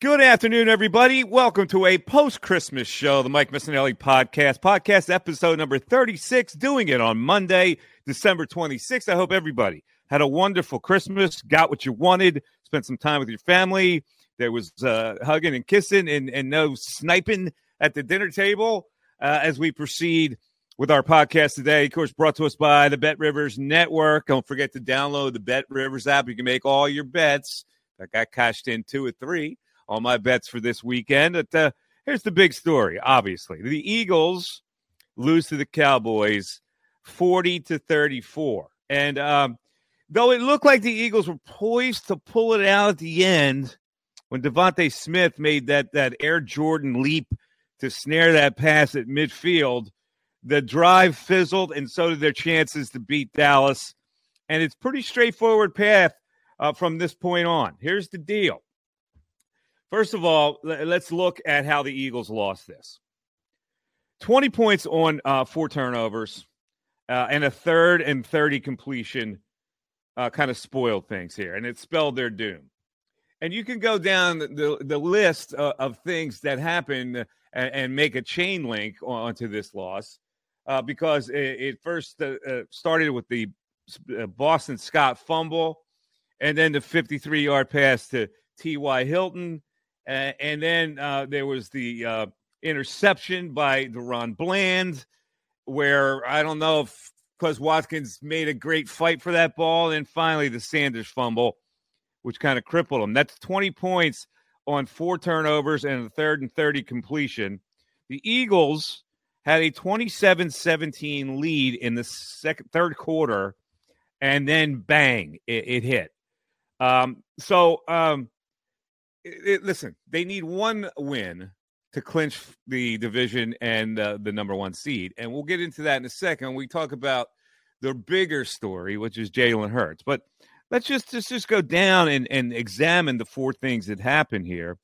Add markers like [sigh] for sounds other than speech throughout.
Good afternoon, everybody. Welcome to a post Christmas show, the Mike Missanelli podcast, podcast episode number 36, doing it on Monday, December 26th. I hope everybody had a wonderful Christmas, got what you wanted, spent some time with your family. There was uh, hugging and kissing and, and no sniping at the dinner table uh, as we proceed with our podcast today. Of course, brought to us by the Bet Rivers Network. Don't forget to download the Bet Rivers app. You can make all your bets. I got cashed in two or three all my bets for this weekend. But uh, here's the big story. Obviously, the Eagles lose to the Cowboys, forty to thirty-four, and um, though it looked like the Eagles were poised to pull it out at the end when DeVonta Smith made that that Air Jordan leap to snare that pass at midfield, the drive fizzled, and so did their chances to beat Dallas. And it's pretty straightforward path uh, from this point on. Here's the deal: First of all, let's look at how the Eagles lost this. 20 points on uh, four turnovers uh, and a third and 30 completion uh, kind of spoiled things here, and it spelled their doom. And you can go down the, the list of, of things that happened and, and, make a chain link onto this loss uh, because it, it first uh, uh, started with the Boston Scott fumble and then the 53 yard pass to T.Y. Hilton uh, and then uh, there was the uh, interception by DaRon Bland, where I don't know if because Watkins made a great fight for that ball. And finally, the Sanders fumble, which kind of crippled him. That's 20 points on four turnovers and a third and 30 completion. The Eagles had a 27 17 lead in the second, third quarter, and then bang, it, it hit. Um, so, um, it, listen, they need one win to clinch the division and uh, the number one seed. And we'll get into that in a second. We talk about the bigger story, which is Jalen Hurts. But let's just, just just go down and, and examine the four things that happened here.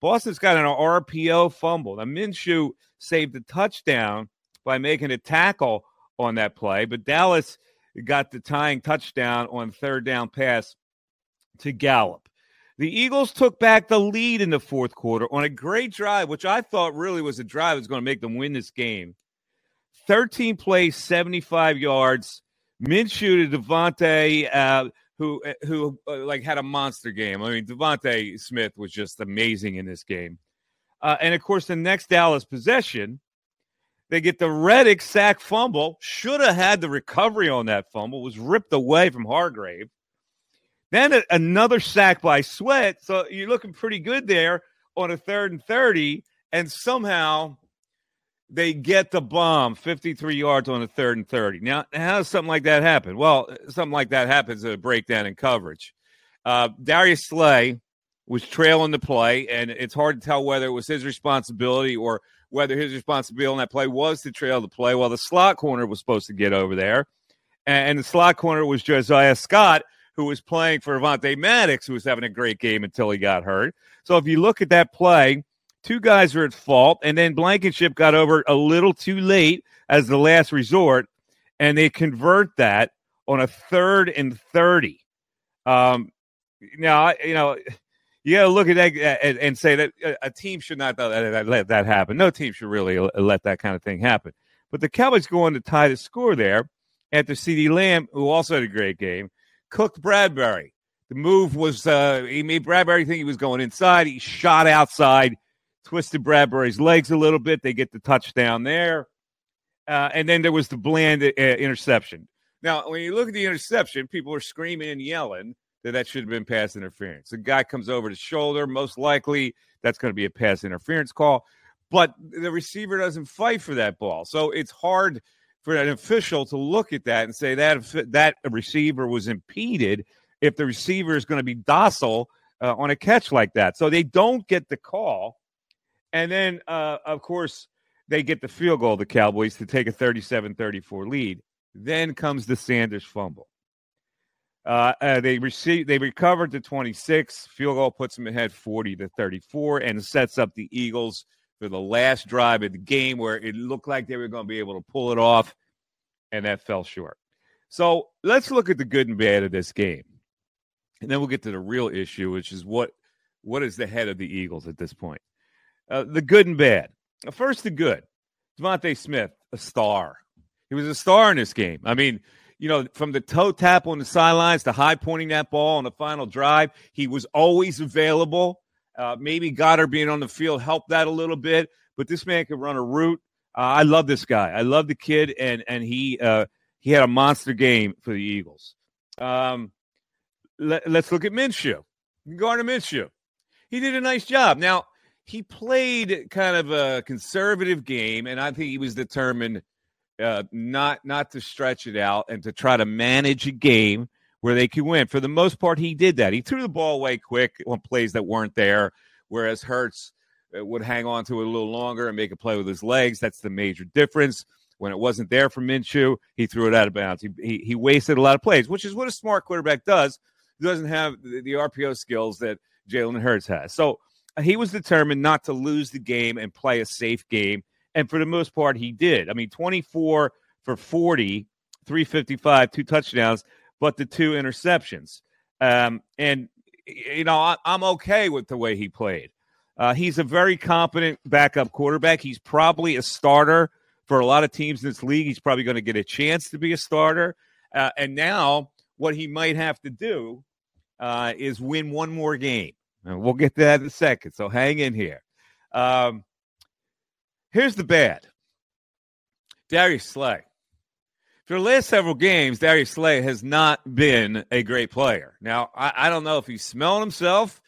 Boston Scott an RPO fumble. Now Minshew saved the touchdown by making a tackle on that play, but Dallas got the tying touchdown on third down pass to Gallup. The Eagles took back the lead in the fourth quarter on a great drive, which I thought really was a drive that's going to make them win this game. 13 plays, 75 yards. Minshew to DeVonta, uh, who uh, who uh, like had a monster game. I mean, DeVonta Smith was just amazing in this game. Uh, and of course, the next Dallas possession, they get the Reddick sack fumble. Should have had the recovery on that fumble. Was ripped away from Hargrave. Then a, another sack by Sweat. So you're looking pretty good there on a third and 30. And somehow they get the bomb 53 yards on a third and 30. Now, how does something like that happen? Well, something like that happens at a breakdown in coverage. Uh, Darius Slay was trailing the play, and it's hard to tell whether it was his responsibility or whether his responsibility on that play was to trail the play. Well, the slot corner was supposed to get over there, and the slot corner was Josiah Scott, who was playing for Avonte Maddox, who was having a great game until he got hurt. So if you look at that play, two guys are at fault, and then Blankenship got over a little too late as the last resort, and they convert that on a third and 30. Um, now, you know, you got to look at that uh, and, and say that uh, a team should not let that happen. No team should really uh, let that kind of thing happen. But the Cowboys go on to tie the score there after CeeDee Lamb, who also had a great game, cooked Bradberry. The move was uh, he made Bradberry think he was going inside. He shot outside, twisted Bradberry's legs a little bit. They get the touchdown there. Uh, and then there was the Bland uh, interception. Now, when you look at the interception, people are screaming and yelling that that should have been pass interference. The guy comes over the shoulder. Most likely, that's going to be a pass interference call. But the receiver doesn't fight for that ball, so it's hard for an official to look at that and say that that receiver was impeded if the receiver is going to be docile uh, on a catch like that. So they don't get the call, and then uh, of course they get the field goal. The Cowboys to take a 37-34 lead. Then comes the Sanders fumble. Uh, uh, they received, they recovered to 26. Field goal puts them ahead 40 to 34 and sets up the Eagles for the last drive of the game where it looked like they were going to be able to pull it off, and that fell short. So let's look at the good and bad of this game, and then we'll get to the real issue, which is what what is the head of the Eagles at this point. Uh, the good and bad. First, the good. DeVonta Smith, a star. He was a star in this game. I mean, you know, from the toe tap on the sidelines to high pointing that ball on the final drive, he was always available. Uh, maybe Goedert being on the field helped that a little bit, but this man can run a route. Uh, I love this guy. I love the kid, and and he uh, he had a monster game for the Eagles. Um, let, us look at Minshew. Gardner Minshew. He did a nice job. Now he played kind of a conservative game, and I think he was determined uh, not not to stretch it out and to try to manage a game where they could win. For the most part, he did that. He threw the ball away quick on plays that weren't there, whereas Hurts uh, would hang on to it a little longer and make a play with his legs. That's the major difference. When it wasn't there for Minshew, he threw it out of bounds. He, he, he wasted a lot of plays, which is what a smart quarterback does. He doesn't have the, the RPO skills that Jalen Hurts has. So uh, he was determined not to lose the game and play a safe game and for the most part, he did. I mean, 24 for 40, 355, two touchdowns, but the two interceptions. Um, and, you know, I, am okay with the way he played. Uh, he's a very competent backup quarterback. He's probably a starter for a lot of teams in this league. He's probably going to get a chance to be a starter. Uh, and now, what he might have to do uh, is win one more game. And we'll get to that in a second. So hang in here. Um, Here's the bad Darius Slay. For the last several games, Darius Slay has not been a great player. Now, I, I don't know if he's smelling himself.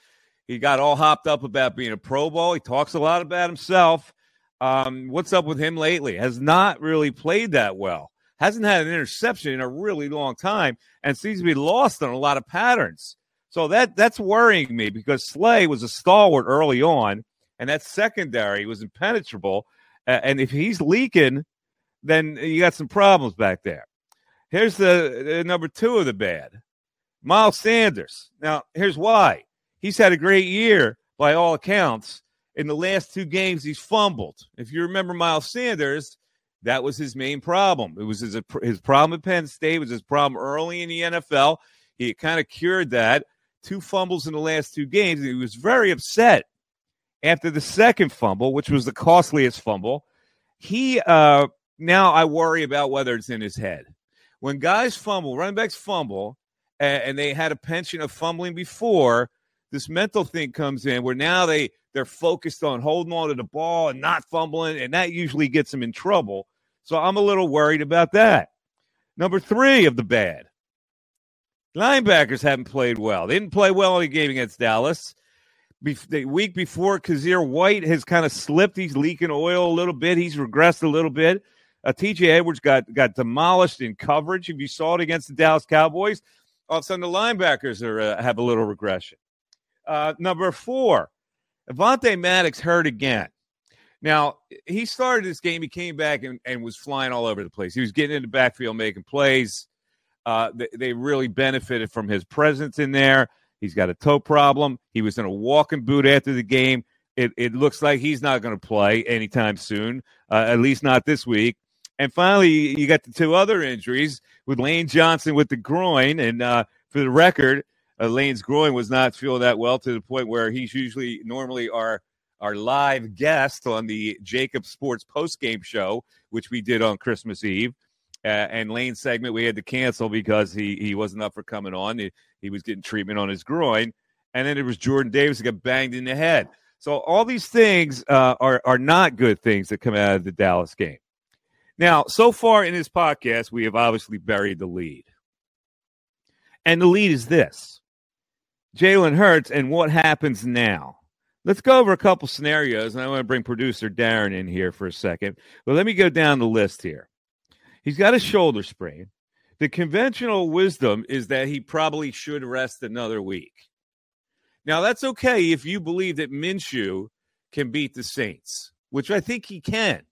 He got all hopped up about being a Pro Bowl. He talks a lot about himself. Um, what's up with him lately? Has not really played that well. Hasn't had an interception in a really long time and seems to be lost on a lot of patterns. So that that's worrying me because Slay was a stalwart early on, and that secondary was impenetrable. Uh, and if he's leaking, then you got some problems back there. Here's the, the number two of the bad Miles Sanders. Now, here's why. He's had a great year by all accounts. In the last two games, he's fumbled. If you remember Miles Sanders, that was his main problem. It was his, his problem at Penn State, was his problem early in the NFL. He kind of cured that. Two fumbles in the last two games. He was very upset after the second fumble, which was the costliest fumble, he uh, now I worry about whether it's in his head. When guys fumble, running backs fumble, and, and they had a penchant of fumbling before, this mental thing comes in where now they they're focused on holding on to the ball and not fumbling, and that usually gets them in trouble. So I'm a little worried about that. Number three of the bad. Linebackers haven't played well. They didn't play well in the game against Dallas the week before, Kyzir White has kind of slipped. He's leaking oil a little bit. He's regressed a little bit. Uh, TJ Edwards got got demolished in coverage. If you saw it against the Dallas Cowboys, all of a sudden the linebackers are uh, have a little regression. Uh, number four, Avonte Maddox hurt again. Now he started this game. He came back and, and was flying all over the place. He was getting in the backfield, making plays. Uh, they, they really benefited from his presence in there. He's got a toe problem. He was in a walking boot after the game. It, it looks like he's not going to play anytime soon, uh, at least not this week. And finally, you got the two other injuries with Lane Johnson with the groin. And uh, for the record, uh, Lane's groin was not feeling that well to the point where he's usually normally our our live guest on the Jacob Sports post game show, which we did on Christmas Eve. Uh, and Lane's segment we had to cancel because he he wasn't up for coming on. He, he was getting treatment on his groin, and then it was Jordan Davis who got banged in the head. So all these things uh, are are not good things that come out of the Dallas game. Now, so far in this podcast, we have obviously buried the lead, and the lead is this: Jalen Hurts and what happens now. Let's go over a couple scenarios, and I want to bring producer Darren in here for a second. But let me go down the list here. He's got a shoulder sprain. The conventional wisdom is that he probably should rest another week. Now, that's okay if you believe that Minshew can beat the Saints, which I think he can.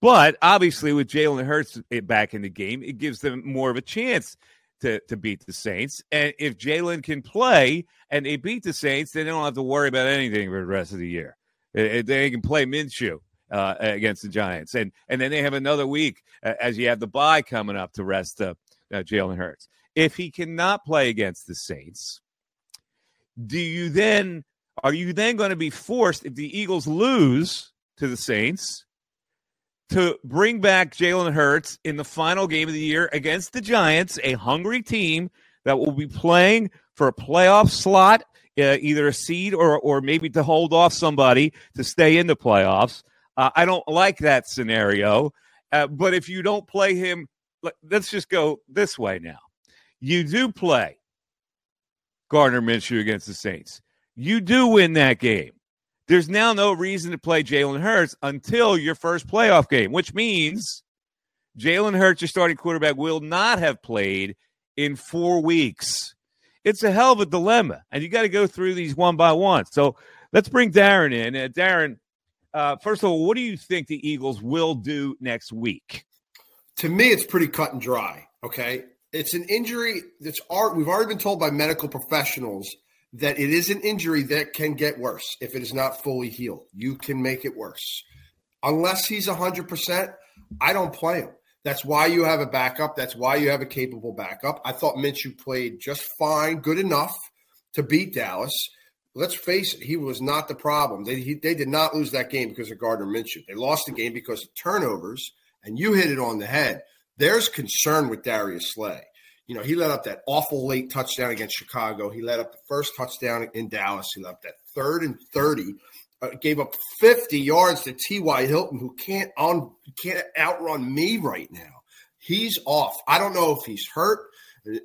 But obviously, with Jalen Hurts back in the game, it gives them more of a chance to, to beat the Saints. And if Jalen can play and they beat the Saints, then they don't have to worry about anything for the rest of the year. They can play Minshew uh, against the Giants, and and then they have another week uh, as you have the bye coming up to rest uh, uh, Jalen Hurts. If he cannot play against the Saints, do you then are you then going to be forced if the Eagles lose to the Saints to bring back Jalen Hurts in the final game of the year against the Giants, a hungry team that will be playing for a playoff slot, uh, either a seed or or maybe to hold off somebody to stay in the playoffs. Uh, I don't like that scenario. Uh, but if you don't play him, let's just go this way now. You do play Gardner Minshew against the Saints. You do win that game. There's now no reason to play Jalen Hurts until your first playoff game, which means Jalen Hurts, your starting quarterback, will not have played in four weeks. It's a hell of a dilemma, and you got to go through these one by one. So let's bring Darren in. Uh, Darren, uh, first of all, what do you think the Eagles will do next week? To me, it's pretty cut and dry. Okay, it's an injury that's art. We've already been told by medical professionals that it is an injury that can get worse if it is not fully healed. You can make it worse. Unless he's 100%, I don't play him. That's why you have a backup. That's why you have a capable backup. I thought Minshew played just fine, good enough to beat Dallas let's face it, he was not the problem. They, he, they did not lose that game because of Gardner Minshew. They lost the game because of turnovers, and you hit it on the head. There's concern with Darius Slay. You know, he let up that awful late touchdown against Chicago. He let up the first touchdown in Dallas. He let up that third and 30. Uh, gave up 50 yards to T.Y. Hilton, who can't on can't outrun me right now. He's off. I don't know if he's hurt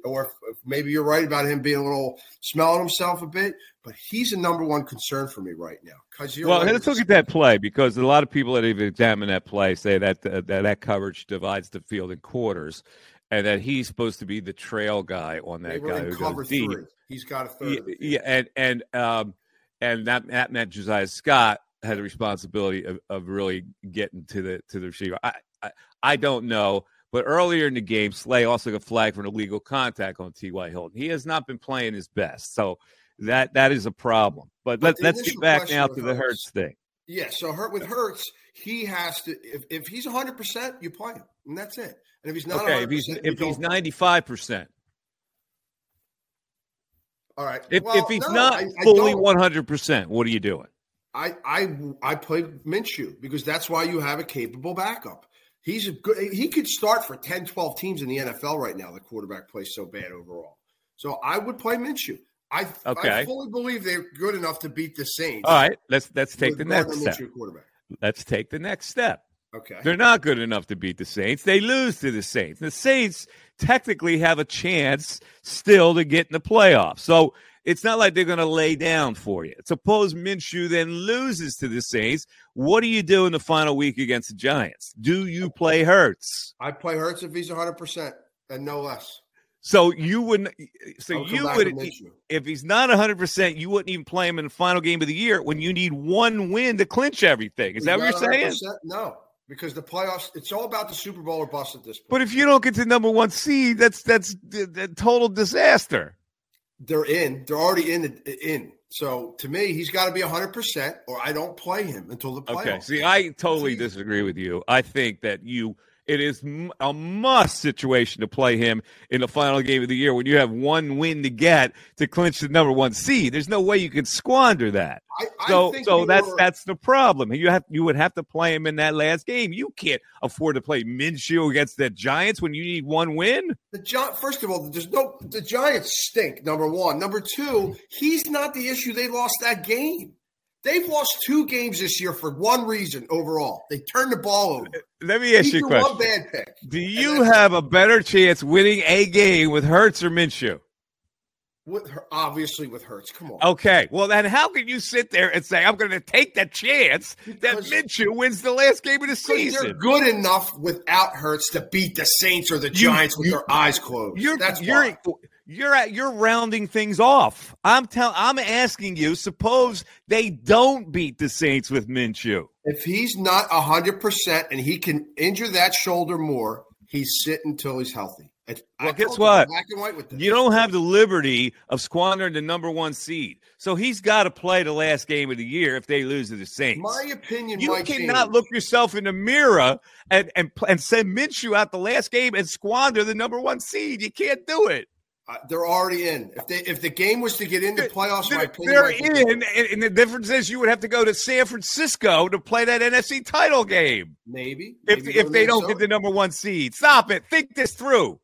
or if, if maybe you're right about him being a little smelling himself a bit, but he's a number one concern for me right now. Because well, right, let's look at that play because a lot of people that have examined that play say that uh, that, that coverage divides the field in quarters, and that he's supposed to be the trail guy on that guy who goes deep. Three. He's got a third. Yeah, yeah, and and um and that that meant Josiah Scott had the responsibility of, of really getting to the to the receiver. I, I I don't know. But earlier in the game, Slay also got flagged for an illegal contact on T.Y. Hilton. He has not been playing his best. So that that is a problem. But, but let, us get back now to the Hurts thing. Yeah, so Hurt with Hurts, he has to if, if he's 100%, you play him. And that's it. And if he's not okay, if he's if he's 95%. All right. If, well, if he's no, not I, I fully one hundred percent, what are you doing? I I I play Minshew because that's why you have a capable backup. He's a good. He could start for 10, 12 teams in the NFL right now. The quarterback plays so bad overall. So I would play Minshew. I, okay. I fully believe they're good enough to beat the Saints. All right, let's let's take the next step. Let's take the next step. Okay. They're not good enough to beat the Saints. They lose to the Saints. The Saints technically have a chance still to get in the playoffs. So it's not like they're going to lay down for you. Suppose Minshew then loses to the Saints. What do you do in the final week against the Giants? Do you play Hurts? I play Hurts if he's 100% and no less. So you wouldn't. So you would, if he's not 100, percent you wouldn't even play him in the final game of the year when you need one win to clinch everything. Is he's that what you're saying? No, because the playoffs. It's all about the Super Bowl or bust at this point. But if you don't get to number one seed, that's that's a total disaster they're in. They're already in. The, in. So to me, he's got to be 100%, or I don't play him until the playoffs. Okay. See, I totally disagree with you. I think that you It is a must situation to play him in the final game of the year when you have one win to get to clinch the number one seed. There's no way you can squander that. I, I so, so that's were, that's the problem. You have you would have to play him in that last game. You can't afford to play Minshew against the Giants when you need one win. The Gi- first of all, there's no the Giants stink. Number one, number two, he's not the issue. They lost that game. They've lost two games this year for one reason overall. They turned the ball over. Let me ask He you a question. One bad pick. Do you have a better chance winning a game with Hurts or Minshew? With her, obviously with Hurts. Come on. Okay, well then, how can you sit there and say I'm going to take the chance that Minshew wins the last game of the Because They're season? good enough without Hurts to beat the Saints or the Giants with you- their eyes closed. You're That's you're why. You're at, you're rounding things off. I'm tell I'm asking you. Suppose they don't beat the Saints with Minshew. If he's not hundred percent and he can injure that shoulder more, he's sitting until he's healthy. It's, I Well, guess you, what? Black and white with this. You don't have the liberty of squandering the number one seed. So he's got to play the last game of the year if they lose to the Saints. My opinion, You Mike cannot James, look yourself in the mirror and, and and send Minshew out the last game and squander the number one seed. You can't do it. Uh, they're already in. If they if the game was to get into playoffs, They're, they're in, and, and the difference is you would have to go to San Francisco to play that NFC title game maybe if maybe if they don't get the number one seed. Stop it. Think this through.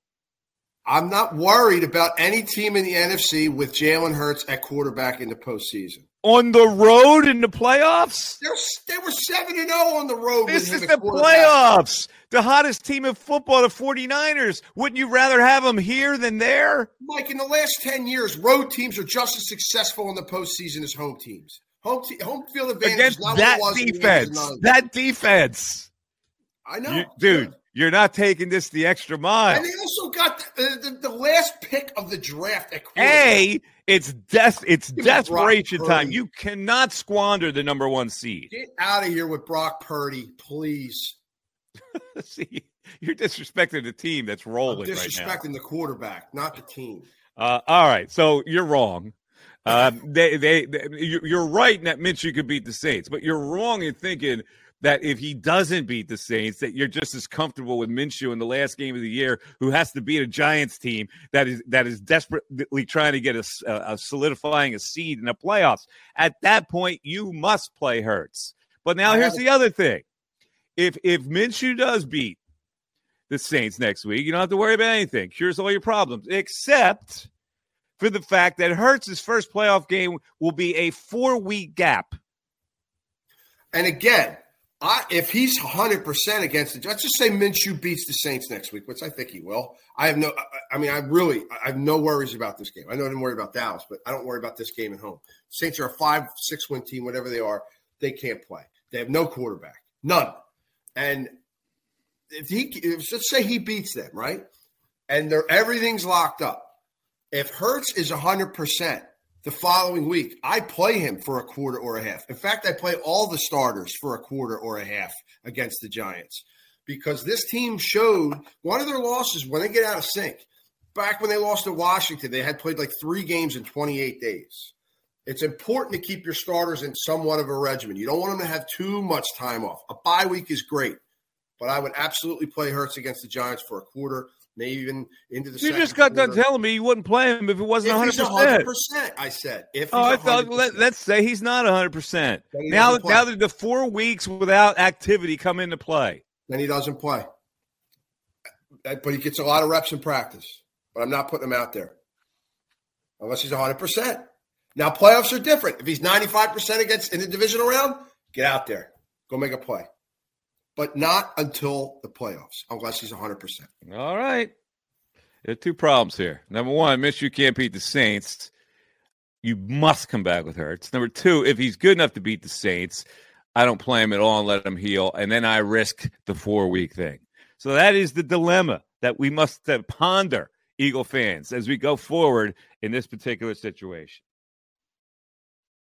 I'm not worried about any team in the NFC with Jalen Hurts at quarterback in the postseason. On the road in the playoffs. They're, they were seven and zero on the road. This is the playoffs. The hottest team in football, the 49ers. Wouldn't you rather have them here than there? Mike, in the last 10 years, road teams are just as successful in the postseason as home teams. Home, te- home field advantage Against that what it was defense. 80s and 90s. That defense. I know. You- dude. You're not taking this the extra mile. And they also got the, the, the last pick of the draft at. A, it's des- it's Give desperation time. You cannot squander the number one seed. Get out of here with Brock Purdy, please. [laughs] See, you're disrespecting the team that's I'm rolling right now. disrespecting the quarterback, not the team. Uh, all right, so you're wrong. Uh, they, they, they, you- you're right in that Minshew could beat the Saints, but you're wrong in thinking that if he doesn't beat the Saints, that you're just as comfortable with Minshew in the last game of the year, who has to beat a Giants team that is that is desperately trying to get a, a- a solidifying a seed in the playoffs. At that point, you must play Hurts. But now here's the other thing: if if Minshew does beat the Saints next week, you don't have to worry about anything. Cures all your problems, except for the fact that Hurts's first playoff game will be a four week gap. And again, I, if he's 100% against it, let's just say Minshew beats the Saints next week, which I think he will. I have no, I- I mean, I really, I have no worries about this game. I know I didn't worry about Dallas, but I don't worry about this game at home. Saints are a five, six win team, whatever they are. They can't play. They have no quarterback, none. And if he, if, let's say he beats them, right? And they're, everything's locked up. If Hurts is 100%, the following week, I play him for a quarter or a half. In fact, I play all the starters for a quarter or a half against the Giants because this team showed one of their losses when they get out of sync. Back when they lost to Washington, they had played like three games in 28 days. It's important to keep your starters in somewhat of a regimen. You don't want them to have too much time off. A bye week is great, but I would absolutely play Hurts against the Giants for a quarter, maybe even into the You just got done telling me you wouldn't play him if it wasn't 100. he's percent 100%, I said. If Oh, I thought let, let's say he's not 100. percent Now, now that the four weeks without activity come into play, then he doesn't play. Uh, But he gets a lot of reps in practice. But I'm not putting him out there unless he's 100%. Now, playoffs are different. If he's 95% against in the divisional round, get out there. Go make a play. But not until the playoffs, unless he's 100%. all right. There are two problems here. Number one, Minshew can't beat the Saints. You must come back with Hurts. Number two, if he's good enough to beat the Saints, I don't play him at all and let him heal, and then I risk the four week thing. So that is the dilemma that we must ponder, Eagle fans, as we go forward in this particular situation.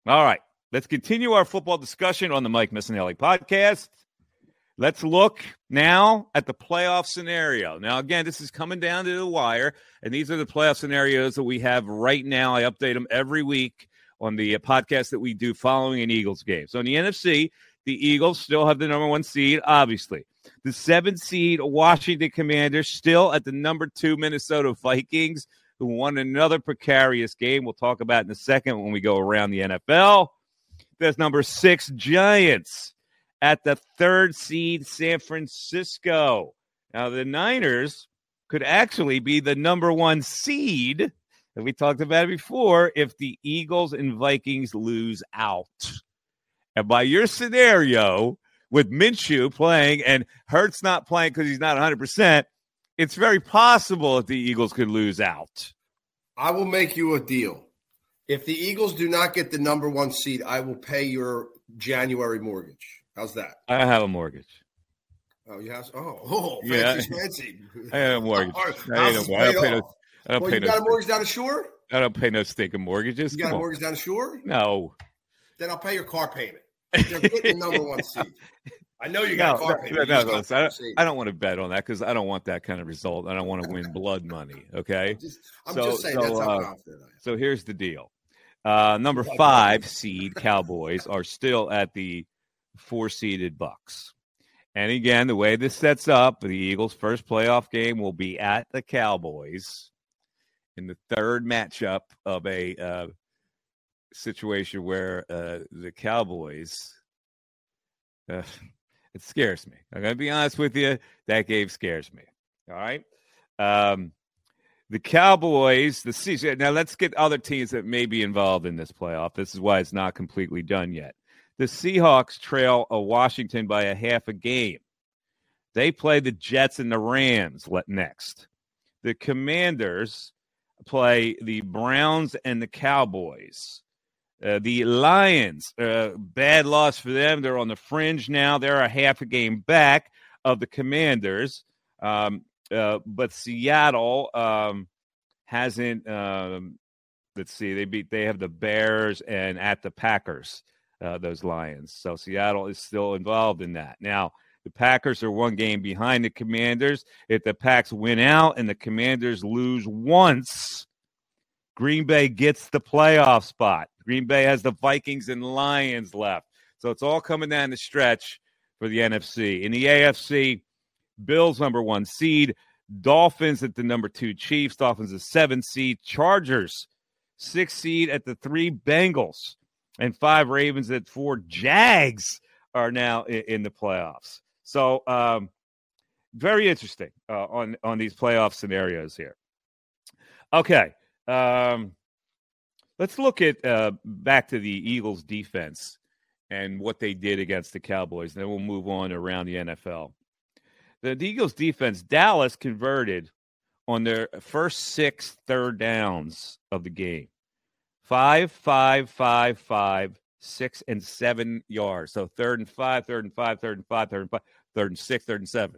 All right, let's continue our football discussion on the Mike Missanelli podcast. Let's look now at the playoff scenario. Now, again, this is coming down to the wire, and these are the playoff scenarios that we have right now. I update them every week on the uh, podcast that we do following an Eagles game. So in the NFC, the Eagles still have the number one seed, obviously. The seven seed Washington Commanders still at the number two Minnesota Vikings, who won another precarious game. We'll talk about in a second when we go around the NFL. There's number six Giants at the third seed San Francisco. Now, the Niners could actually be the number one seed, and we talked about before, if the Eagles and Vikings lose out. And by your scenario, with Minshew playing and Hurts not playing because he's not 100%, it's very possible that the Eagles could lose out. I will make you a deal. If the Eagles do not get the number one seed, I will pay your January mortgage. How's that? I have a mortgage. Oh, you have? Oh, [laughs] oh Yeah. fancy, fancy. I have a mortgage. Our I, house ain't is no- I don't pay no. I don't Well, pay you no got a mortgage down the shore? I don't pay no stinking mortgages. You got Come a on. mortgage down the shore? No. Then I'll pay your car payment. They're [laughs] getting the number one seed. I know you got No, a car no, payment. no, no, got listen, I, don't. I don't want to bet on that because I don't want that kind of result. I don't want to win blood money. Okay. Just- I'm So- just saying so, that's how uh, confident I am. So here's the deal. Uh, number five seed Cowboys are still at the four seeded Bucks. And again, the way this sets up, the Eagles' first playoff game will be at the Cowboys in the third matchup of a uh, situation where uh, the Cowboys. Uh, [laughs] it scares me. I'm going to be honest with you. That game scares me. All right. Um, the Cowboys, the season. Now let's get other teams that may be involved in this playoff. This is why it's not completely done yet. The Seahawks trail a Washington by a half a game. They play the Jets and the Rams next. The Commanders play the Browns and the Cowboys. Uh, the Lions, uh, bad loss for them. They're on the fringe now. They're a half a game back of the Commanders. Um, uh, but Seattle um, hasn't. Um, let's see, they beat. They have the Bears and at the Packers. Uh, those Lions. So Seattle is still involved in that. Now the Packers are one game behind the Commanders. If the Packs win out and the Commanders lose once, Green Bay gets the playoff spot. Green Bay has the Vikings and Lions left. So it's all coming down the stretch for the NFC. In the AFC, Bills number one seed, Dolphins at the number two Chiefs, Dolphins a seven seed, Chargers six seed at the three Bengals, and five Ravens at four. Jags are now in, in the playoffs. So um, very interesting uh, on on these playoff scenarios here. Okay, um, let's look at uh, back to the Eagles' defense and what they did against the Cowboys. Then we'll move on around the NFL. The, the Eagles' defense, Dallas converted on their first six third downs of the game. Five, five, five, five, six, and seven yards. So third and five, third and five, third and five, third and five, third and six, third and seven.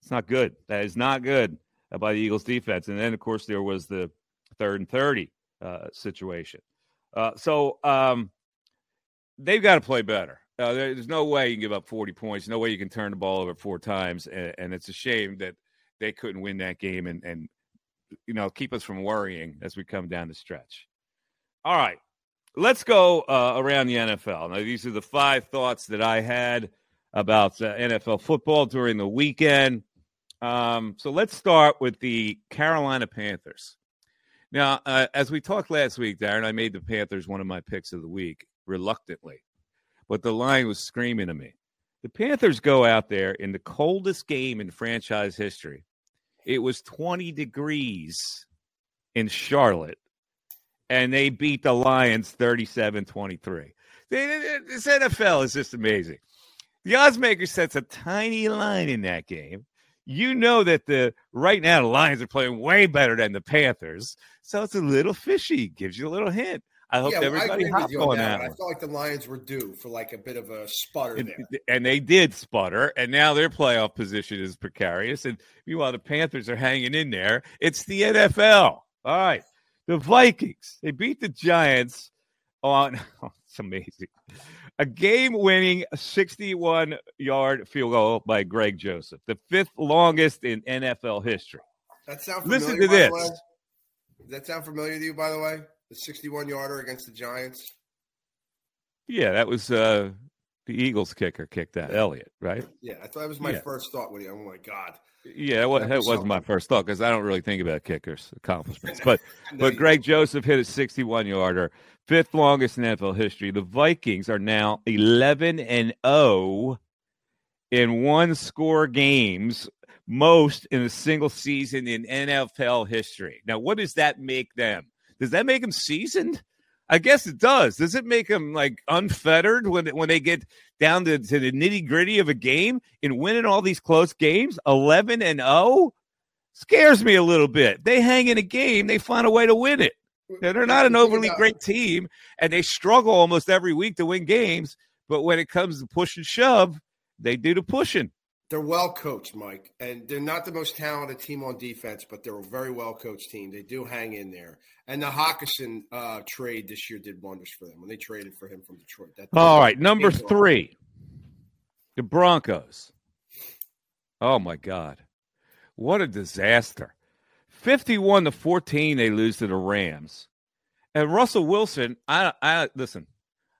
It's not good. That is not good uh, by the Eagles defense. And then, of course, there was the third and 30 uh, situation. Uh, so um, they've got to play better. Uh, there- there's no way you can give up 40 points. No way you can turn the ball over four times. And, and it's a shame that they couldn't win that game and, and, you know, keep us from worrying as we come down the stretch. All right. Let's go uh, around the NFL. Now, these are the five thoughts that I had about uh, NFL football during the weekend. Um, so let's start with the Carolina Panthers. Now, uh, as we talked last week, Darren, I made the Panthers one of my picks of the week reluctantly, but the line was screaming to me. The Panthers go out there in the coldest game in franchise history. It was 20 degrees in Charlotte, and they beat the Lions 37 23. This NFL is just amazing. The odds maker sets a tiny line in that game. You know that the right now the Lions are playing way better than the Panthers, so it's a little fishy. Gives you a little hint. I hope yeah, well, everybody with hopped you on on that. one. I felt like the Lions were due for like a bit of a sputter And, there. and they did sputter, and now their playoff position is precarious. And meanwhile, the Panthers are hanging in there. It's the NFL. All right. The Vikings, they beat the Giants on, oh, [laughs] it's amazing, a game winning 61 yard field goal by Greg Joseph, the fifth longest in NFL history. That sound familiar? Listen to this. Does that sound familiar to you, by the way? The 61 yarder against the Giants. Yeah, that was uh The Eagles kicker kicked that, Elliott, right? Yeah, I thought that was my Yeah. first thought when you. Oh my god. Yeah, well, That was wasn't my first thought because I don't really think about kickers' accomplishments. [laughs] But but Greg Joseph hit a 61 yarder, fifth longest in NFL history. The Vikings are now 11 and 0 in one score games, most in a single season in NFL history. Now, what does that make them? Does that make them seasoned? I guess it does. Does it make them like unfettered when when they get down to, to the nitty gritty of a game and winning all these close games? Eleven and zero scares me a little bit. They hang in a game, they find a way to win it. Now, they're not an overly great team, and they struggle almost every week to win games. But when it comes to push and shove, they do the pushing. They're well coached, Mike, and they're not the most talented team on defense, but they're a very well coached team. They do hang in there. And the Hockenson uh, trade this year did wonders for them when they traded for him from Detroit. That All right, number three, the Broncos. Oh my God, what a disaster! Fifty-one to fourteen, they lose to the Rams, and Russell Wilson. I, I listen.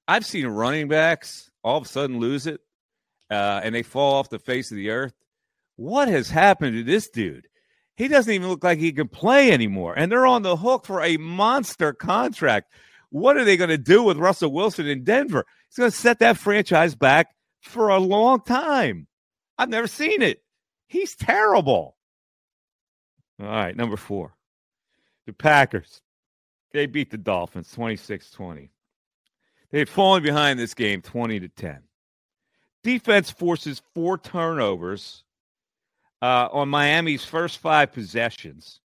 I've seen running backs all of a sudden lose it, uh, and they fall off the face of the earth. What has happened to this dude? He doesn't even look like he can play anymore, and they're on the hook for a monster contract. What are they going to do with Russell Wilson in Denver? He's going to set that franchise back for a long time. I've never seen it. He's terrible. All right, number four. The Packers. They beat the Dolphins 26 20. They had fallen behind this game 20 to 10. Defense forces four turnovers uh, on Miami's first five possessions.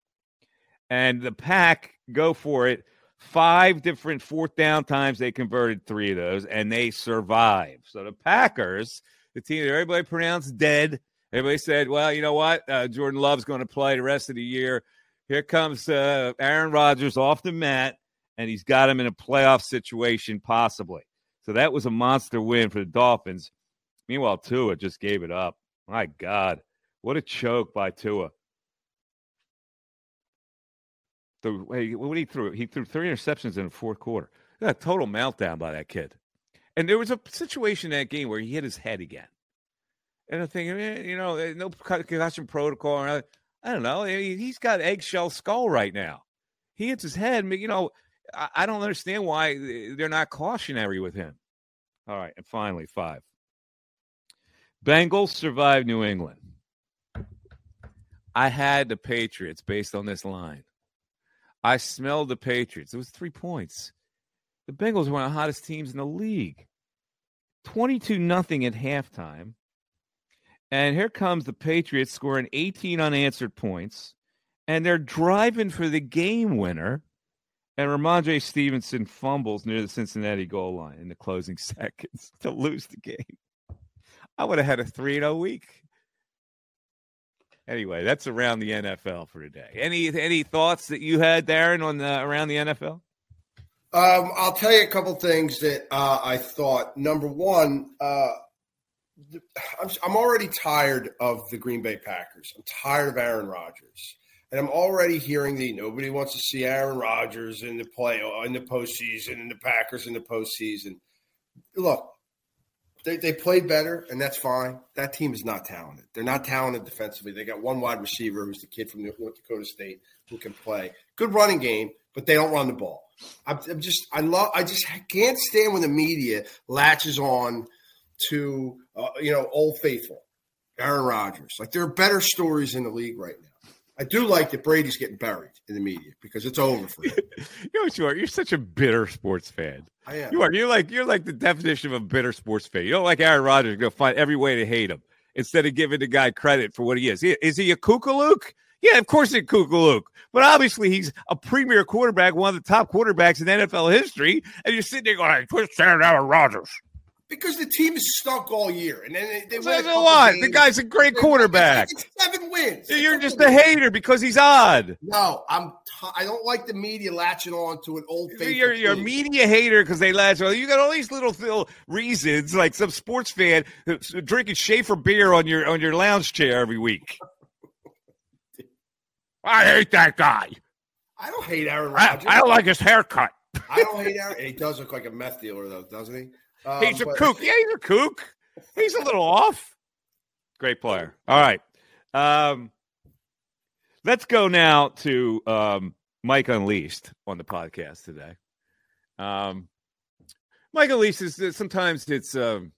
And the Pack go for it. Five different fourth down times they converted three of those, and they survived. So the Packers, the team that everybody pronounced dead, everybody said, well, you know what? Uh, Jordan Love's going to play the rest of the year. Here comes uh, Aaron Rodgers off the mat, and he's got him in a playoff situation, possibly. So that was a monster win for the Dolphins. Meanwhile, Tua just gave it up. My God, what a choke by Tua. The way what he threw, he threw three interceptions in the fourth quarter. A total meltdown by that kid. And there was a situation in that game where he hit his head again. And I'm thinking, eh, you know, eh, no concussion protocol. Or. I don't know. He- He's got eggshell skull right now. He hits his head. You know, I, I don't understand why they're not cautionary with him. All right, and finally, five. Bengals survive New England. I had the Patriots based on this line. I smelled the Patriots. It was three points. The Bengals were one of the hottest teams in the league. 22 nothing at halftime. And here comes the Patriots scoring 18 unanswered points. And they're driving for the game winner. And Rhamondre Stevenson fumbles near the Cincinnati goal line in the closing [laughs] seconds to lose the game. I would have had a 3 0 week. Anyway, that's around the NFL for today. Any any thoughts that you had, Darren, on the, around the NFL? Um, I'll tell you a couple things that uh, I thought. Number one, uh, I'm, I'm already tired of the Green Bay Packers. I'm tired of Aaron Rodgers, and I'm already hearing the nobody wants to see Aaron Rodgers in the play in the postseason and the Packers in the postseason. Look, they, they played better, and that's fine. That team is not talented. They're not talented defensively. They got one wide receiver who's the kid from North Dakota State who can play. Good running game, but they don't run the ball. I'm, I'm just, I love, I just can't stand when the media latches on to, uh, you know, Old Faithful, Aaron Rodgers. Like there are better stories in the league right now. I do like that Brady's getting buried in the media because it's over for him. [laughs] You know what you are? You're such a bitter sports fan. I am. You are. You're like you're like the definition of a bitter sports fan. You don't like Aaron Rodgers. You're gonna find every way to hate him instead of giving the guy credit for what he is. He- Is he a kookalook? Yeah, of course he's a kookalook. But obviously he's a premier quarterback, one of the top quarterbacks in NFL history. And you're sitting there going, "Hey, push down Aaron Rodgers." Because the team is stuck all year, and then they, they win a so couple what? games. The guy's a great quarterback. It's seven wins. You're just a hater because he's odd. No, I'm. T- I don't like the media latching on to an old. You're, you're a media hater because they latch on. You got all these little, little reasons, like some sports fan drinking Schaefer beer on your on your lounge chair every week. I hate that guy. I don't hate Aaron I, Rodgers. I don't like his haircut. I don't hate Aaron. He does look like a meth dealer, though, doesn't he? Um, he's a but- kook. Yeah, he's a kook. He's a little off. Great player. All right. Um, let's go now to um, Mike Unleashed on the podcast today. Um, Mike Unleashed is sometimes it's um,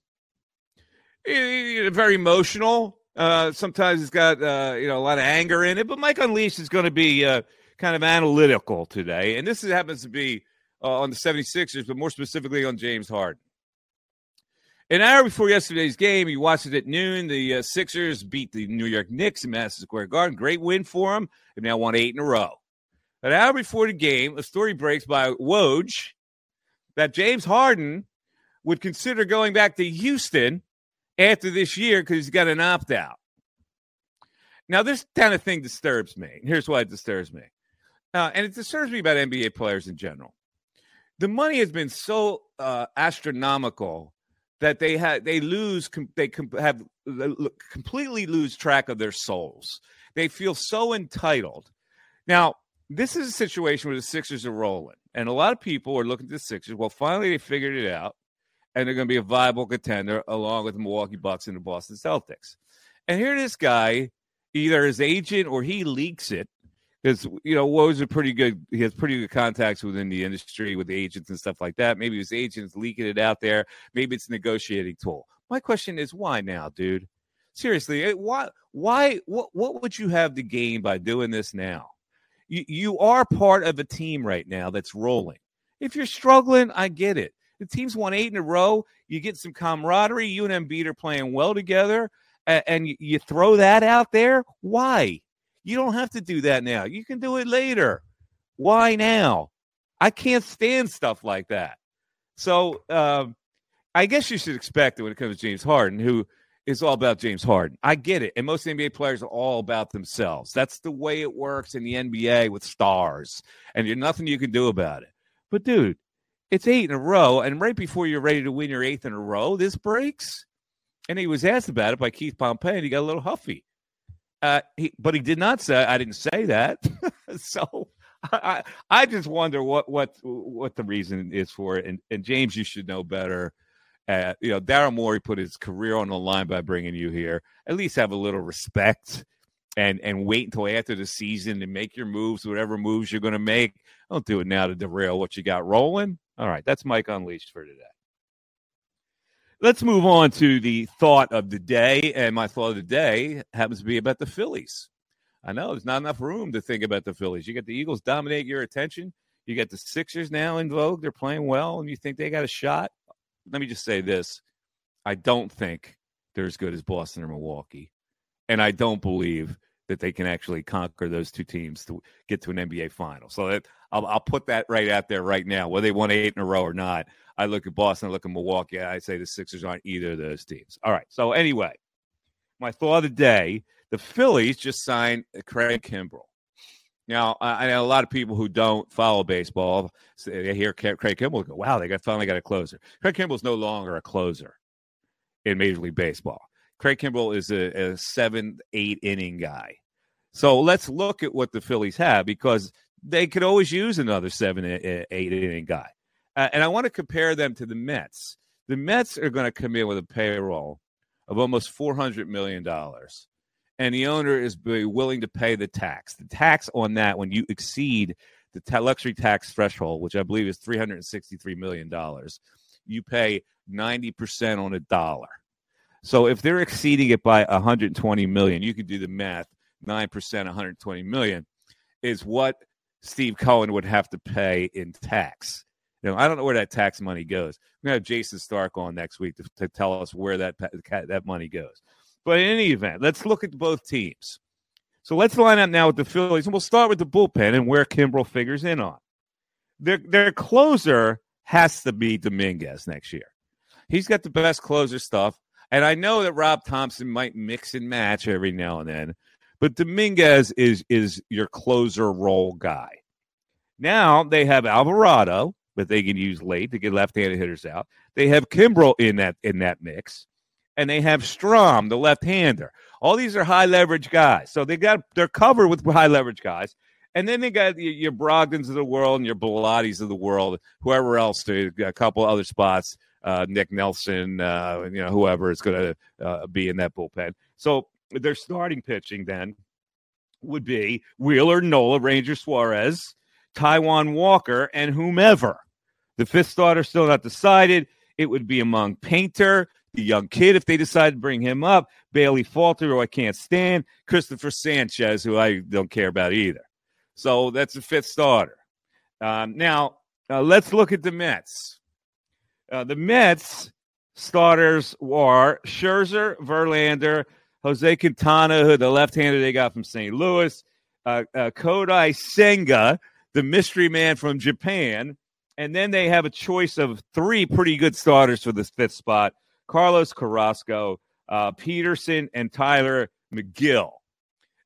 very emotional. Uh, sometimes it's got uh, you know a lot of anger in it, but Mike Unleashed is going to be uh, kind of analytical today, and this happens to be uh, on the 76ers, but more specifically on James Harden. An hour before yesterday's game, you watched it at noon. The uh, Sixers beat the New York Knicks in Madison Square Garden. Great win for them. They've now won eight in a row. An hour before the game, a story breaks by Woj that James Harden would consider going back to Houston after this year because he's got an opt out. Now, this kind of thing disturbs me. Here's why it disturbs me. Uh, and it disturbs me about NBA players in general. The money has been so uh, astronomical that they had they lose they have completely lose track of their souls. They feel so entitled. Now, this is a situation where the Sixers are rolling, and a lot of people are looking at the Sixers. Well, finally they figured it out, and they're going to be a viable contender along with the Milwaukee Bucks and the Boston Celtics. And here this guy, either his agent or he leaks it. Because you know, Woes are pretty good. He has pretty good contacts within the industry with agents and stuff like that. Maybe his agent's leaking it out there. Maybe it's a negotiating tool. My question is, why now, dude? Seriously, eh, why? Why? What? What would you have to gain by doing this now? You you are part of a team right now that's rolling. If you're struggling, I get it. The team's won eight in a row. You get some camaraderie. You and Embiid are playing well together, and, and you throw that out there. Why? You don't have to do that now. You can do it later. Why now? I can't stand stuff like that. So um, I guess you should expect it when it comes to James Harden, who is all about James Harden. I get it. And most NBA players are all about themselves. That's the way it works in the NBA with stars. And there's nothing you can do about it. But dude, it's eight in a row. And right before you're ready to win your eighth in a row, this breaks. And he was asked about it by Keith Pompey, and he got a little huffy. Uh, he, but he did not say, I didn't say that. [laughs] so I, I just wonder what, what, what the reason is for it. And, and James, you should know better. Uh, you know, Daryl Morey put his career on the line by bringing you here. At least have a little respect and and wait until after the season to make your moves, whatever moves you're going to make. Don't do it now to derail what you got rolling. All right, that's Mike Unleashed for today. Let's move on to the thought of the day. And my thought of the day happens to be about the Phillies. I know there's not enough room to think about the Phillies. You get the Eagles dominate your attention. You get the Sixers now in vogue. They're playing well, and you think they got a shot. Let me just say this I don't think they're as good as Boston or Milwaukee. And I don't believe that they can actually conquer those two teams to get to an NBA final. So that, I'll, I'll put that right out there right now. Whether they won eight in a row or not, I look at Boston, I look at Milwaukee. I say the Sixers aren't either of those teams. All right. So anyway, my thought of the day: the Phillies just signed uh, Craig Kimbrel. Now I know a lot of people who don't follow baseball. They hear Craig Kimbrel go, "Wow, they got finally got a closer." Craig Kimbrel's no longer a closer in Major League Baseball. Craig Kimbrel is a, a seven, eight inning guy. So let's look at what the Phillies have because they could always use another seven, eight inning guy. Uh, and I want to compare them to the Mets. The Mets are going to come in with a payroll of almost $400 million. And the owner is willing to pay the tax. The tax on that, when you exceed the ta- luxury tax threshold, which I believe is $363 million, you pay 90% on a dollar. So if they're exceeding it by 120 million, you could do the math. 9%, 120 million is what Steve Cohen would have to pay in tax. You know, I don't know where that tax money goes. We're going to have Jayson Stark on next week to, to tell us where that that money goes. But in any event, let's look at both teams. So let's line up now with the Phillies, and we'll start with the bullpen and where Kimbrel figures in on. Their their closer has to be Dominguez next year. He's got the best closer stuff. And I know that Rob Thomson might mix and match every now and then, but Dominguez is is your closer role guy. Now they have Alvarado that they can use late to get left-handed hitters out. They have Kimbrel in that in that mix, and they have Strahm, the left-hander. All these are high leverage guys, so they got they're covered with high leverage guys. And then they got your, your Brogdons of the world and your Bellattis of the world, whoever else, to a couple other spots uh, Nick Nelson, uh, you know, whoever is going to uh, be in that bullpen. So their starting pitching then would be Wheeler, Nola, Ranger Suarez, Taijuan Walker, and whomever. The fifth starter still not decided. It would be among Painter, the young kid, if they decide to bring him up, Bailey Falter, who I can't stand, Christopher Sanchez, who I don't care about either. So that's the fifth starter. Um, now, uh, let's look at the Mets. Uh, the Mets starters were Scherzer, Verlander, Jose Quintana, who the left-hander they got from St. Louis, uh, uh, Kodai Senga, the mystery man from Japan, and then they have a choice of three pretty good starters for this fifth spot: Carlos Carrasco, uh, Peterson, and Tylor Megill.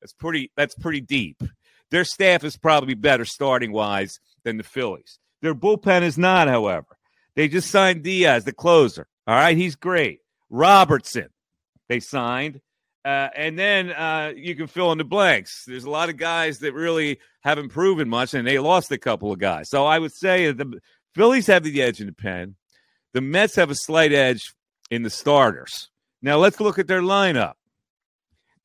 That's pretty. That's pretty deep. Their staff is probably better starting wise than the Phillies. Their bullpen is not, however. They just signed Diaz, the closer. All right, he's great. Robertson, they signed. Uh, and then uh, you can fill in the blanks. There's a lot of guys that really haven't proven much, and they lost a couple of guys. So I would say the Phillies have the edge in the pen. The Mets have a slight edge in the starters. Now let's look at their lineup.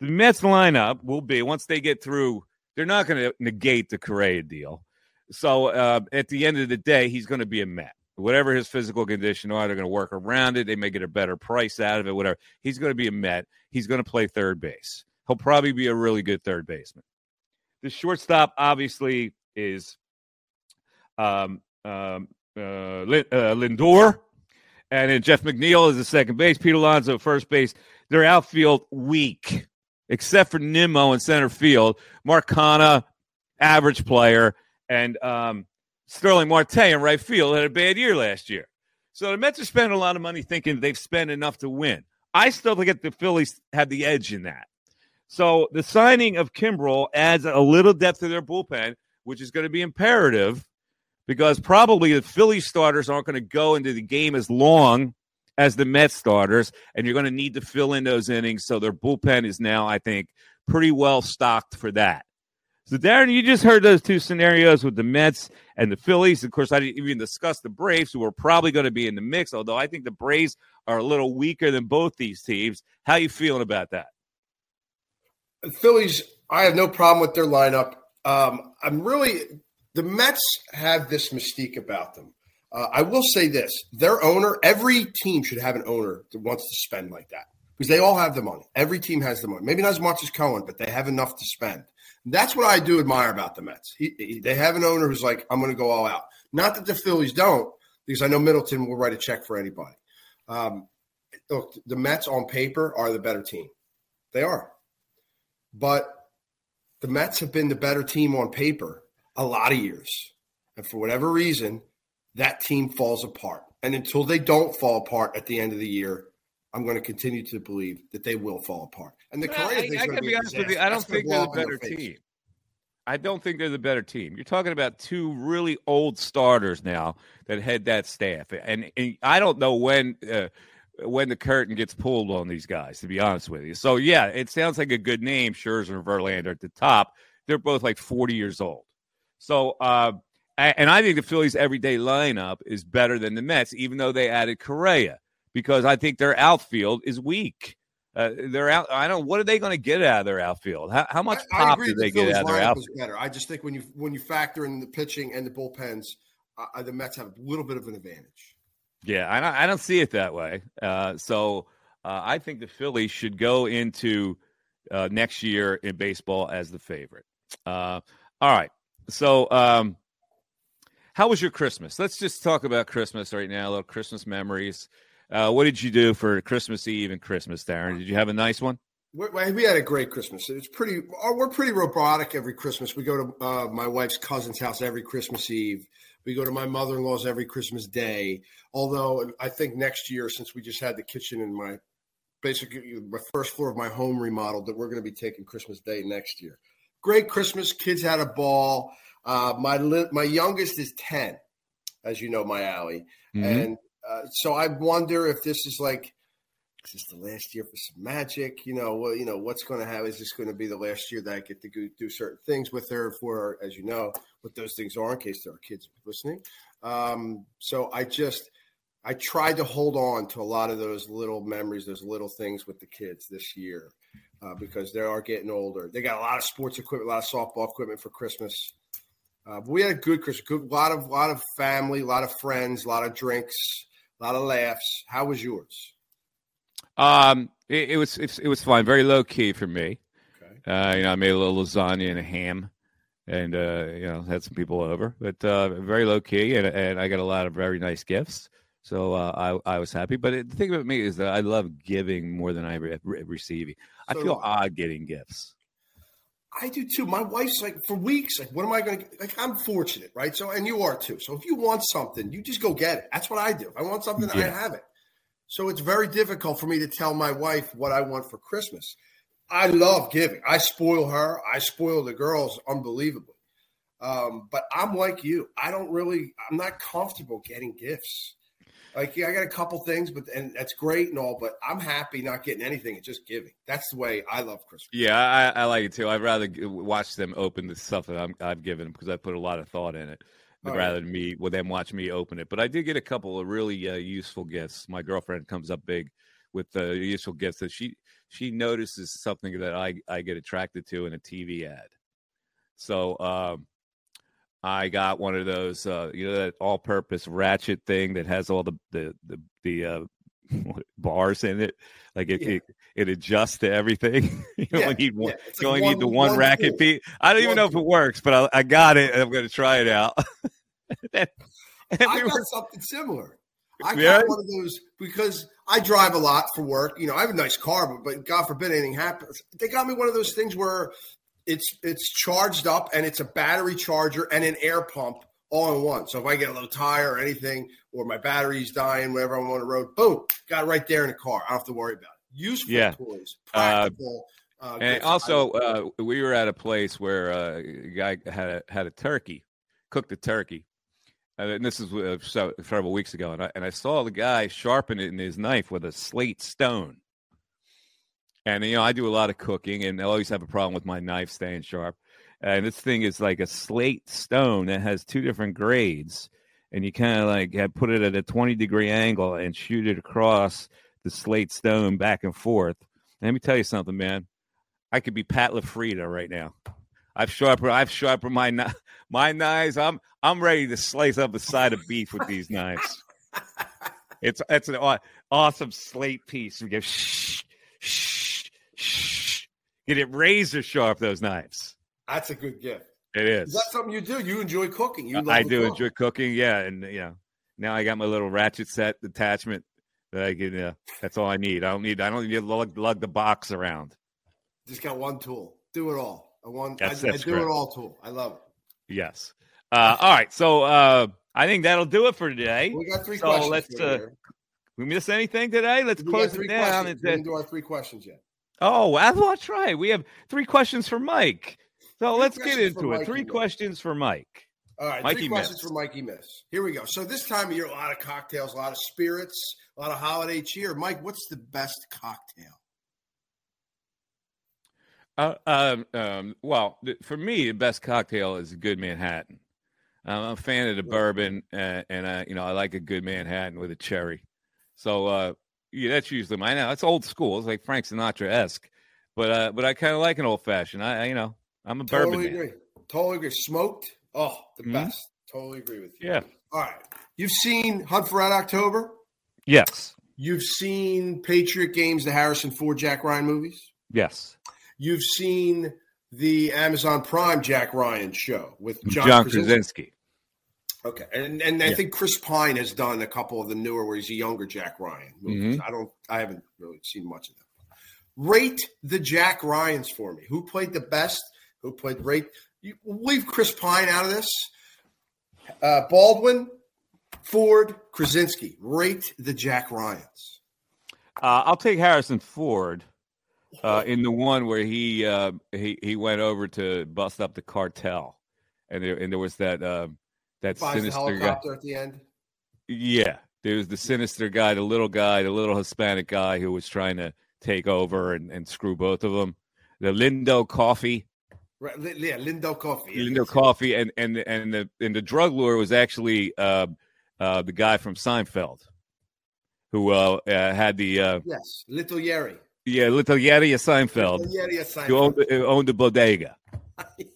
The Mets lineup will be once they get through. They're not going to negate the Correa deal. So uh, at the end of the day, he's going to be a Met. Whatever his physical condition are, they're going to work around it. They may get a better price out of it, whatever. He's going to be a Met. He's going to play third base. He'll probably be a really good third baseman. The shortstop, obviously, is um, um, uh, uh, Lindor. And then Jeff McNeil is the second base. Pete Alonso, first base. Their outfield weak, except for Nimmo in center field. Mark Canha, average player and um, Starling Marte in right field had a bad year last year. So the Mets are spending a lot of money thinking they've spent enough to win. I still think the Phillies have the edge in that. So the signing of Kimbrel adds a little depth to their bullpen, which is going to be imperative because probably the Phillies starters aren't going to go into the game as long as the Mets starters, and you're going to need to fill in those innings. So their bullpen is now, I think, pretty well stocked for that. So, Darren, you just heard those two scenarios with the Mets and the Phillies. Of course, I didn't even discuss the Braves, who are probably going to be in the mix, although I think the Braves are a little weaker than both these teams. How you feeling about that? The Phillies, I have no problem with their lineup. Um, I'm really, the Mets have this mystique about them. Uh, I will say this their owner, every team should have an owner that wants to spend like that because they all have the money. Every team has the money. Maybe not as much as Cohen, but they have enough to spend. That's what I do admire about the Mets. He, he, they have an owner who's like, I'm going to go all out. Not that the Phillies don't, because I know Middleton will write a check for anybody. Um, look, the Mets on paper are the better team. They are. But the Mets have been the better team on paper a lot of years. And for whatever reason, that team falls apart. And until they don't fall apart at the end of the year, I'm going to continue to believe that they will fall apart. And the Correa I, I, I be, be honest with you. I don't think they're the better team. I don't think they're the better team. You're talking about two really old starters now that head that staff, and, and I don't know when uh, when the curtain gets pulled on these guys. To be honest with you, so yeah, it sounds like a good name, Scherzer and Verlander at the top. They're both like 40 years old. So, uh, and I think the Phillies' everyday lineup is better than the Mets, even though they added Correa because I think their outfield is weak. Uh, they're out. I don't. What are they going to get out of their outfield? How, how much I, pop I do they the get out of their outfield? Better. I just think when you when you factor in the pitching and the bullpens, uh, the Mets have a little bit of an advantage. Yeah, I don't, I don't see it that way. Uh, so uh, I think the Phillies should go into uh, next year in baseball as the favorite. Uh, all right. So, um, how was your Christmas? Let's just talk about Christmas right now. A little Christmas memories. Uh, what did you do for Christmas Eve and Christmas, Darren? Did you have a nice one? We had a great Christmas. It's pretty. Uh, we're pretty robotic every Christmas. We go to uh, my wife's cousin's house every Christmas Eve. We go to my mother-in-law's every Christmas Day. Although I think next year, since we just had the kitchen in my basically my first floor of my home remodeled, that we're going to be taking Christmas Day next year. Great Christmas. Kids had a ball. Uh, my my youngest is ten, as you know, my alley, mm-hmm. and uh, so I wonder if this is like, is this the last year for some magic? You know, well, you know, what's going to happen? Is this going to be the last year that I get to do certain things with her for, as you know, what those things are in case there are kids listening. Um, so I just, I tried to hold on to a lot of those little memories, those little things with the kids this year uh, because they are getting older. They got a lot of sports equipment, a lot of softball equipment for Christmas. Uh, we had a good Christmas, good lot of lot of family, a lot of friends, a lot of drinks, a lot of laughs. How was yours? Um, it, it was it, it was fine, very low key for me. Okay. Uh, you know, I made a little lasagna and a ham, and uh, you know, had some people over, but uh, very low key, and and I got a lot of very nice gifts. So uh, I I was happy. But it, the thing about me is that I love giving more than I re- re- receiving. I feel odd getting gifts. I do too. My wife's like, for weeks, like, what am I going to like? I'm fortunate, right? So, and you are too. So, if you want something, you just go get it. That's what I do. If I want something, I have it. So, it's very difficult for me to tell my wife what I want for Christmas. I love giving. I spoil her. I spoil the girls unbelievably. Um, but I'm like you. I don't really. I'm not comfortable getting gifts. Like, yeah, I got a couple things, but and that's great and all. But I'm happy not getting anything and just giving. That's the way I love Christmas. Yeah, I, I like it too. I'd rather watch them open the stuff that I'm, I've given them because I put a lot of thought in it, Oh, yeah. rather than me well them watch me open it. But I did get a couple of really uh, useful gifts. My girlfriend comes up big with uh, useful gifts that she she notices something that I I get attracted to in a TV ad. So um, I got one of those uh, you know that all-purpose ratchet thing that has all the the the, the uh, [laughs] bars in it. Like it, Yeah. it it adjusts to everything. [laughs] you Yeah, only need one. yeah. You only need the one, one racket tool. I don't even One know if it works, but I, I got it. and I'm going to try it out. [laughs] and we I got were- something similar. I got one of those because I drive a lot for work. You know, I have a nice car, but, but God forbid anything happens. They got me one of those things where it's it's charged up and it's a battery charger and an air pump all in one. So if I get a little tire or anything, or my battery's dying, whenever I'm on the road, boom, got it right there in the car. I don't have to worry about it. Useful Yeah. toys, Uh, practical. Uh, and also, uh, we were at a place where uh, a guy had a, had a turkey, cooked a turkey. Uh, and this is uh, several weeks ago, and I, and I saw the guy sharpening his knife with a slate stone. And you know, I do a lot of cooking, and I always have a problem with my knife staying sharp. And this thing is like a slate stone that has two different grades, and you kind of like put it at a twenty degree angle and shoot it across the slate stone back and forth. And let me tell you something, man. I could be Pat LaFrieda right now. I've sharpened. I've sharpened my [laughs] my knives. I'm I'm ready to slice up a side of beef with these knives. It's it's an aw- awesome slate piece. We go shh shh shh. Get it razor sharp. Those knives. that's a good gift. It That's is. something you do? You enjoy cooking? You I do cook. enjoy cooking. Yeah, and you know now I got my little ratchet set attachment that I can. Uh, that's all I need. I don't need. I don't need to lug, lug the box around. Just got one tool. Do it all. I want. I, That's- I do correct. it all tool. I love it. Yes. Uh, all right. So uh, I think that'll do it for today. We got three So questions. let's, uh, here. We miss anything today? Let's We close it down. questions. We didn't do our three questions yet. Oh, that's right. We have three questions for Mike. So Three let's get into it. Mikey Three Miss. questions for Mike. All right, Mikey three questions Miss. for Mikey Miss. Here we go. So this time of year, a lot of cocktails, a lot of spirits, a lot of holiday cheer. Mike, what's the best cocktail? Uh, um, um, well, for me, the best cocktail is a good Manhattan. I'm a fan of the bourbon, uh, and uh, you know I like a good Manhattan with a cherry. So uh, yeah, that's usually mine. Now it's old school. It's like Frank Sinatra esque, but uh, but I kind of like an old fashioned. I, I you know I'm a bourbon Totally man. agree. Totally agree. Smoked. Oh, the Mhm. best. Totally agree with you. Yeah. All right. You've seen Hunt for Red October. Yes. You've seen Patriot Games, the Harrison Ford Jack Ryan movies. Yes. You've seen the Amazon Prime Jack Ryan show with John, John, Krasinski. Krasinski. Okay, and and I Yeah. think Chris Pine has done a couple of the newer where he's a younger Jack Ryan. movies. Mm-hmm. I don't, I haven't really seen much of them. Rate the Jack Ryans for me. Who played the best? Who played rate? You, leave Chris Pine out of this. Uh, Baldwin, Ford, Krasinski. Rate the Jack Ryans. Uh, I'll take Harrison Ford uh, in the one where he uh, he he went over to bust up the cartel, and there and there was that uh, that Buys the sinister guy. at the end. Yeah, there was the sinister guy, the little guy, the little Hispanic guy who was trying to take over and, and screw both of them. The Lindo Coffee, Right, yeah, Lindo Coffee. Lindo Coffee, and and and the and the drug lord was actually uh, uh, the guy from Seinfeld. who uh, uh, had the uh, yes, Little Yeri. Yeah, Little Yeri of Seinfeld, Little Yeri of Seinfeld. who owned, owned the bodega, [laughs]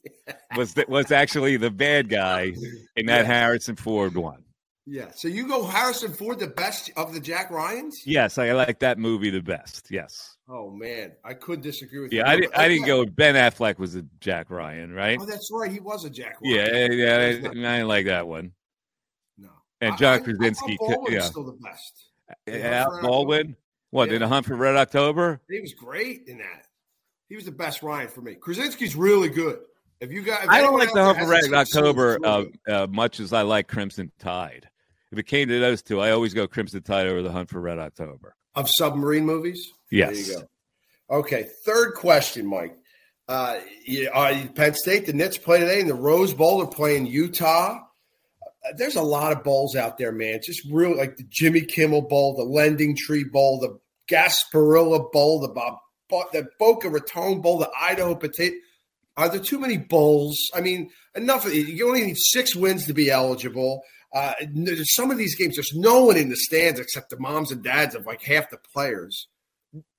was was actually the bad guy in that Yeah. Harrison Ford one. Yeah. So you go Harrison Ford, the best of the Jack Ryans? Yes, I like that movie the best. Yes. Oh man, I could disagree with Yeah, you. Yeah, I, didn't, I didn't go. Ben Affleck was a Jack Ryan, right? Oh, that's right. He was a Jack. Yeah, Ryan. yeah, I, I didn't like that one. no. And John I- Krasinski, yeah. still the best. Al Baldwin. What Yeah. in a Hunt for Red October? He was great in that. He was the best Ryan for me. Krasinski's really good. If you got, if I don't like the for Red October uh, uh, much as I like Crimson Tide. If it came to those two, I always go Crimson Tide over the Hunt for Red October. of submarine movies. Yes. There you go. Okay, third question, Mike. Uh, yeah, uh, Penn State, the Knicks play today in the Rose Bowl. They're playing Utah. Uh, there's a lot of bowls out there, man. Just real like the Jimmy Kimmel Bowl, the Lending Tree Bowl, the Gasparilla Bowl, the Bob, the Boca Raton Bowl, the Idaho Potato. Are there too many bowls? I mean, enough. You only need six wins to be eligible. Uh, there's some of these games, there's no one in the stands except the moms and dads of like half the players.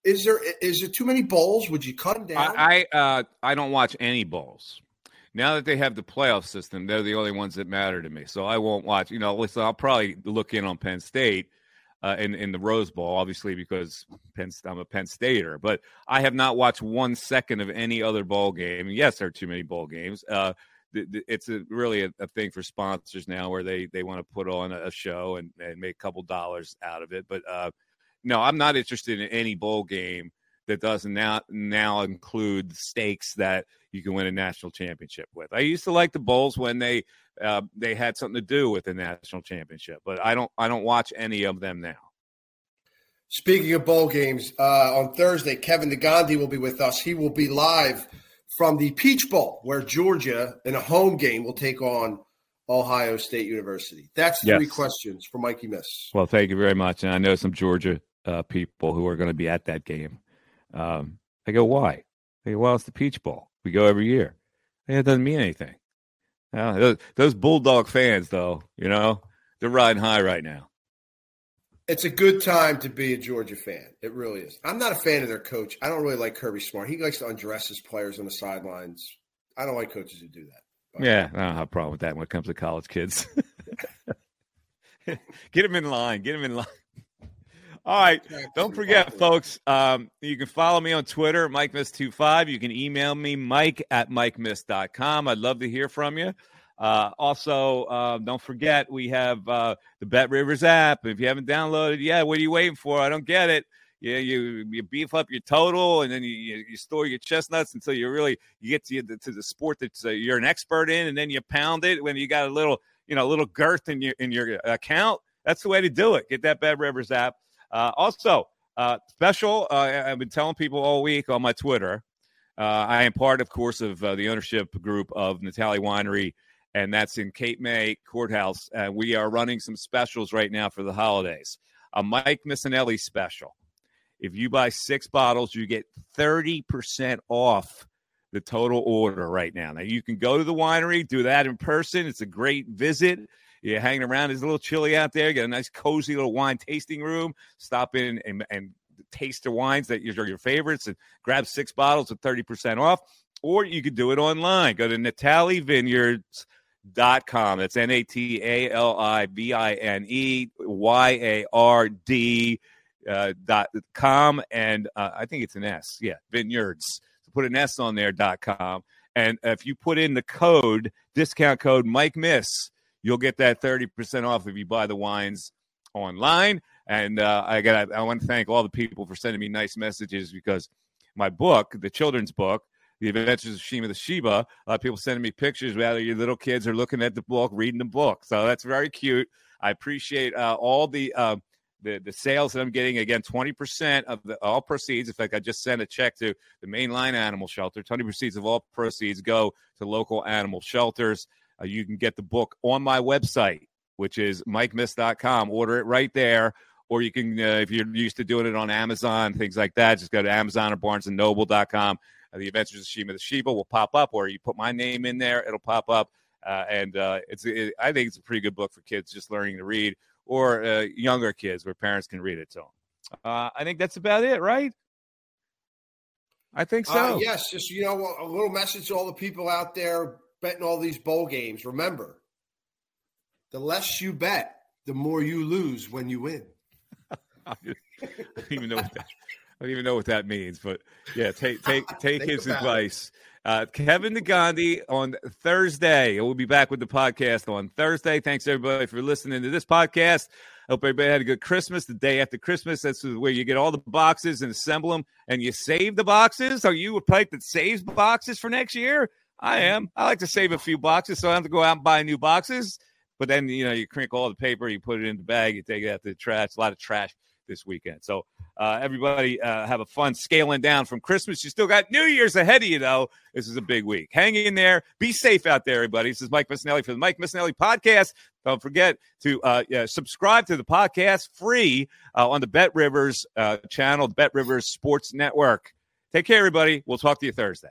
Is there is there too many bowls? Would you cut them down? I I, uh, I don't watch any bowls. Now that they have the playoff system, they're the only ones that matter to me. So I won't watch. You know, listen, I'll probably look in on Penn State uh, in in the Rose Bowl, obviously because Penn, I'm a Penn Stater. But I have not watched one second of any other bowl game. Yes, there are too many bowl games. Uh, it's a, really a, a thing for sponsors now, where they they want to put on a show and, and make a couple dollars out of it. But uh, no, I'm not interested in any bowl game that doesn't now now include stakes that you can win a national championship with. I used to like the bowls when they uh, they had something to do with the national championship, but I don't I don't watch any of them now. Speaking of bowl games, uh, on Thursday, Kevin Negandhi will be with us. He will be live from the Peach Bowl, where Georgia, in a home game, will take on Ohio State University. That's three Yes. questions for Mikey Miss. Well, thank you very much, and I know some Georgia uh, people who are going to be at that game. Um, I go, why? They go, well, it's the Peach Bowl. We go every year. Hey, it doesn't mean anything. Those, those Bulldog fans, though, you know, they're riding high right now. It's a good time to be a Georgia fan. It really is. I'm not a fan of their coach. I don't really like Kirby Smart. He likes to undress his players on the sidelines. I don't like coaches who do that. But- Yeah, I don't have a problem with that when it comes to college kids. [laughs] Get them in line. Get them in line. All right. Don't forget, folks, um, you can follow me on Twitter, MikeMiss25. You can email me, Mike at MikeMiss.com. I'd love to hear from you. Uh, also, uh, don't forget, we have uh, the Bet Rivers app. If you haven't downloaded yet, what are you waiting for? I don't get it. Yeah, you you beef up your total, and then you, you, store your chestnuts until you really you get to the, to the sport that uh, you're an expert in, and then you pound it when you got a little you know a little girth in your in your account. That's the way to do it. Get that Bet Rivers app. Uh, also, uh, special. Uh, I've been telling people all week on my Twitter. I am part, of course, of the ownership group of Natali Winery, and that's in Cape May Courthouse. Uh, we are running some specials right now for the holidays. A Mike Missanelli special. If you buy six bottles, you get 30% off the total order right now. Now, you can go to the winery, do that in person. It's a great visit. You're hanging around. It's a little chilly out there. Got a nice, cozy little wine tasting room. Stop in and, and taste the wines that are your favorites and grab six bottles at 30% off. Or you could do it online. Go to natalivineyards.com. That's N A T A L I V I N E Y A R D uh, dot com. And uh, I think it's an S. Yeah, vineyards. So put an S on there dot com. And if you put in the code, discount code Mike Miss, you'll get that 30% off if you buy the wines online. And uh, I got I want to thank all the people for sending me nice messages because my book, the children's book, The Adventures of Shima the Sheba, a lot of people sending me pictures whether your little kids are looking at the book, reading the book. So that's very cute. I appreciate uh, all the uh, the the sales that I'm getting. Again, 20% of the all proceeds. In fact, I just sent a check to the mainline animal shelter. 20 proceeds of all proceeds go to local animal shelters. Uh, you can get the book on my website, which is mikemiss.com. Order it right there. Or you can, uh, if you're used to doing it on Amazon, things like that, just go to Amazon or BarnesandNoble.com. Uh, the Adventures of Shima the Sheba will pop up, or you put my name in there, it'll pop up. uh, and uh, it's it, I think it's a pretty good book for kids just learning to read or uh, younger kids where parents can read it to them. Uh, I think that's about it, right? I think so. Uh, yes, just you know, a little message to all the people out there betting all these bowl games. Remember, the less you bet, the more you lose when you win. [laughs] I don't even know what that. I don't even know what that means, but yeah, [laughs] take take take his advice. Uh, Kevin Negandhi on Thursday. We'll be back with the podcast on Thursday. Thanks everybody for listening to this podcast. Hope everybody had a good Christmas. The day after Christmas, that's where you get all the boxes and assemble them, and you save the boxes. Are you a type that saves boxes for next year? I am. I like to save a few boxes, so I have to go out and buy new boxes. But then you know you crinkle all the paper, you put it in the bag, you take it out to the trash. A lot of trash this weekend. So uh, everybody uh, have a fun scaling down from Christmas. You still got New Year's ahead of you, though. This is a big week. Hang in there. Be safe out there, everybody. This is Mike Missanelli for the Mike Missanelli podcast. Don't forget to uh, yeah, subscribe to the podcast free uh, on the Bet Rivers uh, channel, Bet Rivers Sports Network. Take care, everybody. We'll talk to you Thursday.